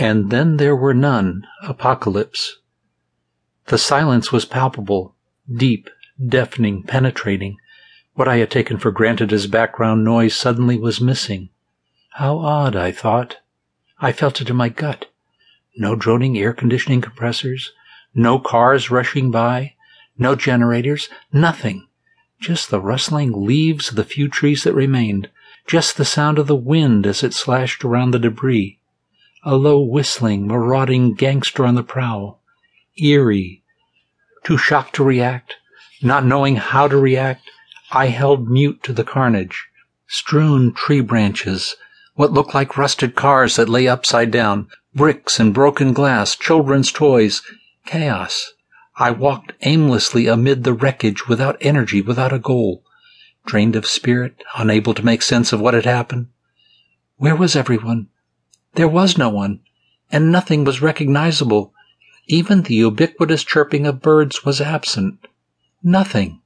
And then there were none. Apocalypse. The silence was palpable, deep, deafening, penetrating. What I had taken for granted as background noise suddenly was missing. How odd, I thought. I felt it in my gut. No droning air conditioning compressors, no cars rushing by, no generators, nothing. Just the rustling leaves of the few trees that remained, just the sound of the wind as it slashed around the debris a low whistling, marauding gangster on the prowl. Eerie. Too shocked to react, not knowing how to react, I held mute to the carnage. Strewn tree branches, what looked like rusted cars that lay upside down, bricks and broken glass, children's toys, chaos. I walked aimlessly amid the wreckage without energy, without a goal, drained of spirit, unable to make sense of what had happened. Where was everyone? There was no one, and nothing was recognizable. Even the ubiquitous chirping of birds was absent. Nothing.